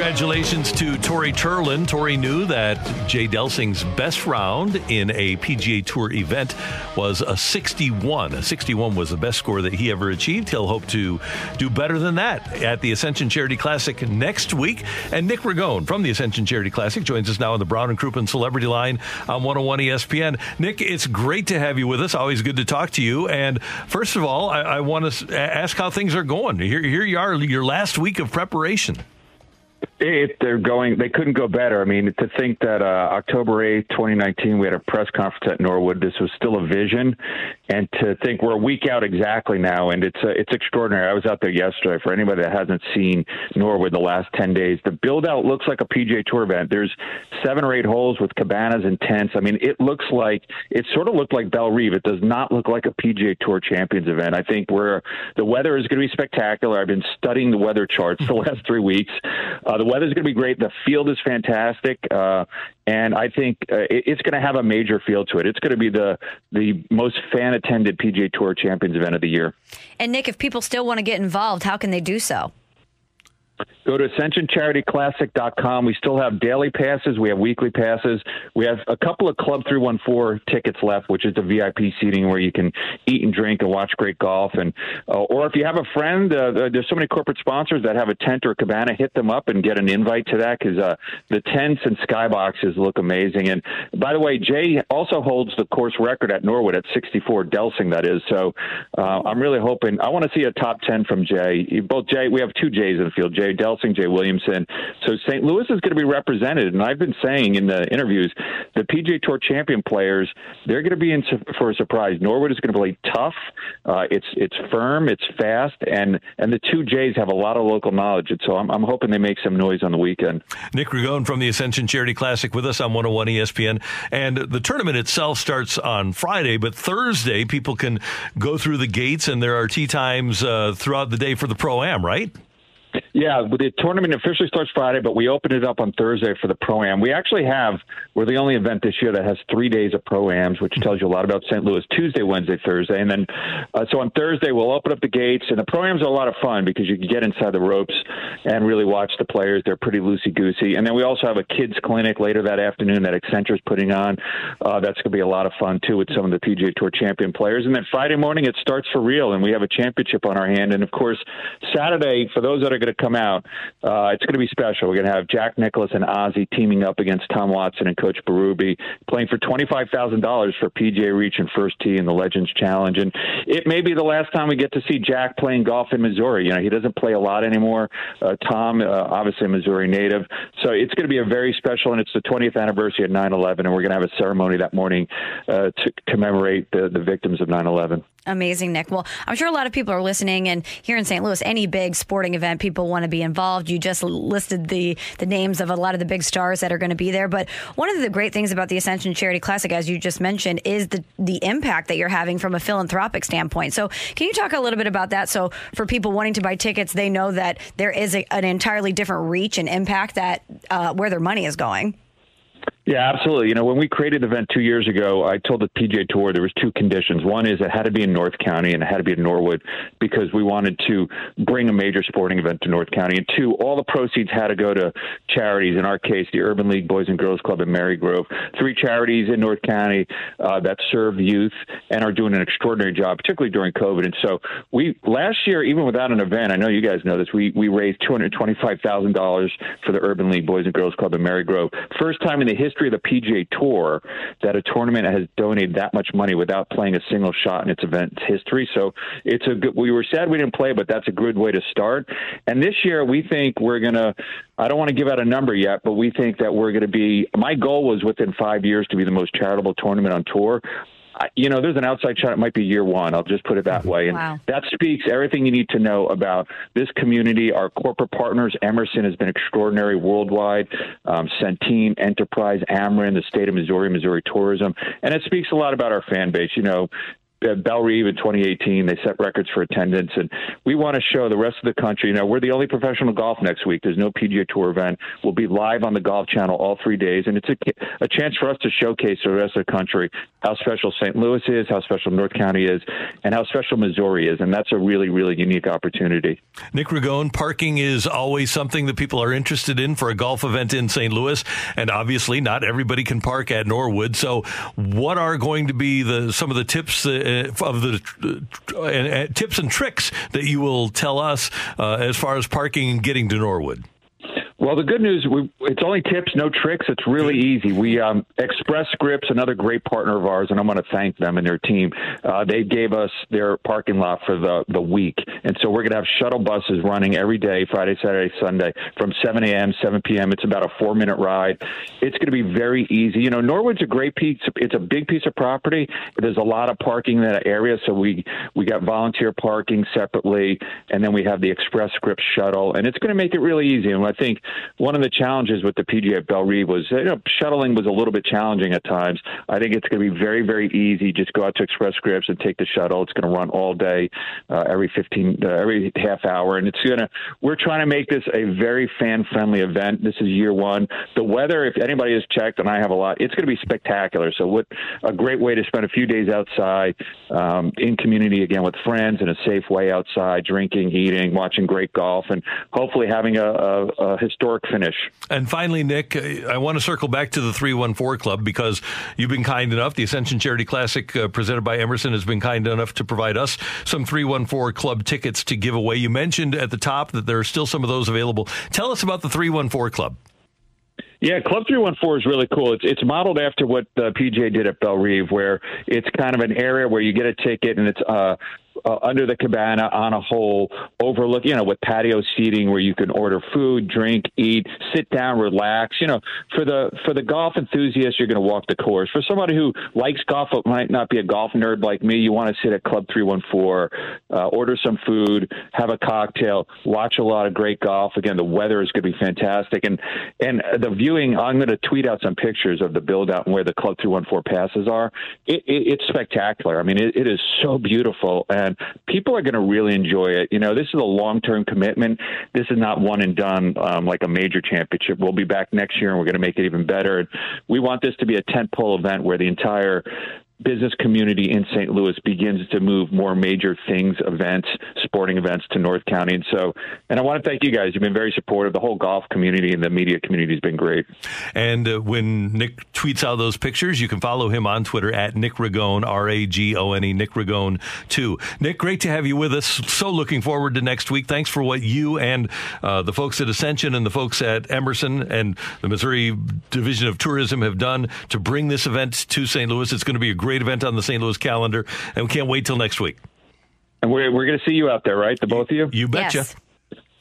Congratulations to Tori Turlin. Tori knew that Jay Delsing's best round in a PGA Tour event was a 61. A 61 was the best score that he ever achieved. He'll hope to do better than that at the Ascension Charity Classic next week. And Nick Ragone from the Ascension Charity Classic joins us now on the Brown and Crouppen Celebrity Line on 101 ESPN. Nick, it's great to have you with us. Always good to talk to you. And first of all, I, I want to ask how things are going. Here, here you are, your last week of preparation. They're going. They couldn't go better. I mean, to think that uh, October eighth, twenty nineteen, we had a press conference at Norwood. This was still a vision, and to think we're a week out exactly now, and it's uh, it's extraordinary. I was out there yesterday. For anybody that hasn't seen Norwood the last ten days, the build out looks like a PGA Tour event. There's seven or eight holes with cabanas and tents. I mean, it looks like it sort of looked like Bellerive. It does not look like a PGA Tour Champions event. I think we're the weather is going to be spectacular. I've been studying the weather charts the last three weeks. Uh, the weather is going to be great. The field is fantastic, uh, and I think uh, it, it's going to have a major feel to it. It's going to be the the most fan attended PGA Tour Champions event of the year. And Nick, if people still want to get involved, how can they do so? Go to ascensioncharityclassic.com. We still have daily passes. We have weekly passes. We have a couple of Club 314 tickets left, which is the VIP seating where you can eat and drink and watch great golf. And uh, Or if you have a friend, uh, there's so many corporate sponsors that have a tent or a cabana, hit them up and get an invite to that because uh, the tents and skyboxes look amazing. And by the way, Jay also holds the course record at Norwood at 64, Delsing, that is. So uh, I'm really hoping, I want to see a top 10 from Jay. Both Jay, we have two Jays in the field, Jay Delsing, Jay Williamson. So St. Louis is going to be represented, and I've been saying in the interviews, the PGA Tour champion players, they're going to be in for a surprise. Norwood is going to play tough. Uh, it's it's firm, it's fast, and and the two Jays have a lot of local knowledge, and so I'm, I'm hoping they make some noise on the weekend. Nick Ragone from the Ascension Charity Classic with us on 101 ESPN, and the tournament itself starts on Friday, but Thursday people can go through the gates, and there are tee times uh, throughout the day for the pro am, right? Yeah, the tournament officially starts Friday, but we open it up on Thursday for the pro am. We actually have we're the only event this year that has three days of pro ams, which tells you a lot about St. Louis. Tuesday, Wednesday, Thursday, and then uh, so on Thursday we'll open up the gates, and the pro ams are a lot of fun because you can get inside the ropes and really watch the players. They're pretty loosey goosey, and then we also have a kids clinic later that afternoon that Accenture's putting on. Uh, that's going to be a lot of fun too with some of the PGA Tour champion players, and then Friday morning it starts for real, and we have a championship on our hand, and of course Saturday for those that are going to come out. Uh, it's going to be special. We're going to have Jack Nicklaus and Ozzie teaming up against Tom Watson and Coach Berube playing for $25,000 for PGA Reach and First Tee in the Legends Challenge. And it may be the last time we get to see Jack playing golf in Missouri. You know, he doesn't play a lot anymore. Uh, Tom, uh, obviously a Missouri native. So it's going to be a very special, and it's the 20th anniversary of 9 11, and we're going to have a ceremony that morning uh, to commemorate the, the victims of 9 11. Amazing, Nick. Well, I'm sure a lot of people are listening, and here in St. Louis, any big sporting event, people want to be involved. You just listed the the names of a lot of the big stars that are going to be there. But one of the great things about the Ascension Charity Classic, as you just mentioned, is the the impact that you're having from a philanthropic standpoint. So, can you talk a little bit about that? So, for people wanting to buy tickets, they know that there is a, an entirely different reach and impact that uh, where their money is going. Yeah, absolutely. You know, when we created the event two years ago, I told the PGA Tour there was two conditions. One is it had to be in North County and it had to be in Norwood because we wanted to bring a major sporting event to North County. And two, all the proceeds had to go to charities. In our case, the Urban League Boys and Girls Club in Marygrove, three charities in North County uh, that serve youth and are doing an extraordinary job, particularly during COVID. And so we last year, even without an event, I know you guys know this, we we raised two hundred twenty-five thousand dollars for the Urban League Boys and Girls Club in Marygrove. First time in the history of the PGA Tour that a tournament has donated that much money without playing a single shot in its event's history. So it's a good. We were sad we didn't play, but that's a good way to start. And this year, we think we're gonna. I don't want to give out a number yet, but we think that we're going to be. My goal was within five years to be the most charitable tournament on tour you know, there's an outside shot. It might be year one. I'll just put it that way. And wow. that speaks everything you need to know about this community. Our corporate partners, Emerson has been extraordinary worldwide. Um, Centene, Enterprise, Ameren, the state of Missouri, Missouri Tourism. And it speaks a lot about our fan base. You know, uh, Bellerive in 2018. They set records for attendance, and we want to show the rest of the country. You know, we're the only professional golf next week. There's no PGA Tour event. We'll be live on the Golf Channel all three days, and it's a, a chance for us to showcase the rest of the country how special St. Louis is, how special North County is, and how special Missouri is. And that's a really, really unique opportunity. Nick Ragone, parking is always something that people are interested in for a golf event in St. Louis, and obviously not everybody can park at Norwood. So, what are going to be the some of the tips? Uh, of the uh, tips and tricks that you will tell us uh, as far as parking and getting to Norwood? Well, the good news, we, it's only tips, no tricks. It's really easy. We um, Express Scripts, another great partner of ours, and I'm going to thank them and their team. Uh, they gave us their parking lot for the the week, and so we're going to have shuttle buses running every day, Friday, Saturday, Sunday, from 7 a.m. 7 p.m. It's about a four minute ride. It's going to be very easy. You know, Norwood's a great piece. It's a big piece of property. There's a lot of parking in that area, so we we got volunteer parking separately, and then we have the Express Scripts shuttle, and it's going to make it really easy. And I think one of the challenges with the PGA at Bellerive was you know, shuttling was a little bit challenging at times. I think it's going to be very, very easy. Just go out to Express Scripts and take the shuttle. It's going to run all day, uh, every 15, uh, every half hour. And it's going to, we're trying to make this a very fan friendly event. This is year one. The weather, if anybody has checked, and I have a lot, it's going to be spectacular. So, what a great way to spend a few days outside um, in community again with friends in a safe way outside, drinking, eating, watching great golf, and hopefully having a, a, a historic finish. And finally, Nick, I want to circle back to the 314 Club because you've been kind enough. The Ascension Charity Classic uh, presented by Emerson has been kind enough to provide us some 314 Club tickets to give away. You mentioned at the top that there are still some of those available. Tell us about the 314 Club. Yeah, Club 314 is really cool. It's it's modeled after what the PGA did at Bellerive, where it's kind of an area where you get a ticket and it's uh, uh, under the cabana on a hole, overlook, you know, with patio seating where you can order food, drink, eat, sit down, relax. You know, for the for the golf enthusiast, you're going to walk the course. For somebody who likes golf but might not be a golf nerd like me, you want to sit at Club 314, uh, order some food, have a cocktail, watch a lot of great golf. Again, the weather is going to be fantastic, and and the viewing. I'm going to tweet out some pictures of the build out and where the Club 314 passes are. It, it, it's spectacular. I mean, it, it is so beautiful and and people are going to really enjoy it. You know, this is a long term commitment. This is not one and done um, like a major championship. We'll be back next year and we're going to make it even better. We want this to be a tentpole event where the entire business community in St. Louis begins to move more major things, events, sporting events to North County. And so, and I want to thank you guys. You've been very supportive. The whole golf community and the media community has been great. And uh, when Nick tweets out those pictures, you can follow him on Twitter at Nick Ragone, R A G O N E, Nick Ragone, too. Nick, great to have you with us. So looking forward to next week. Thanks for what you and uh, the folks at Ascension and the folks at Emerson and the Missouri Division of Tourism have done to bring this event to St. Louis. It's going to be a great great event on the St. Louis calendar, and we can't wait till next week. And we're, we're going to see you out there, right? The both of you? You betcha. Yes.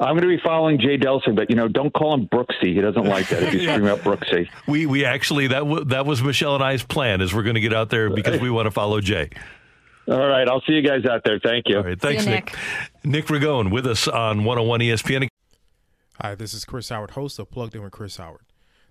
I'm going to be following Jay Delsing, but you know, don't call him Brooksy. He doesn't like that if you scream out Brooksy. We we actually that w- that was Michelle and I's plan is we're going to get out there because we want to follow Jay. All right, I'll see you guys out there. Thank you. All right, thanks, you, Nick. Nick Ragone with us on 101 ESPN. Hi, this is Chris Howard, host of Plugged In with Chris Howard.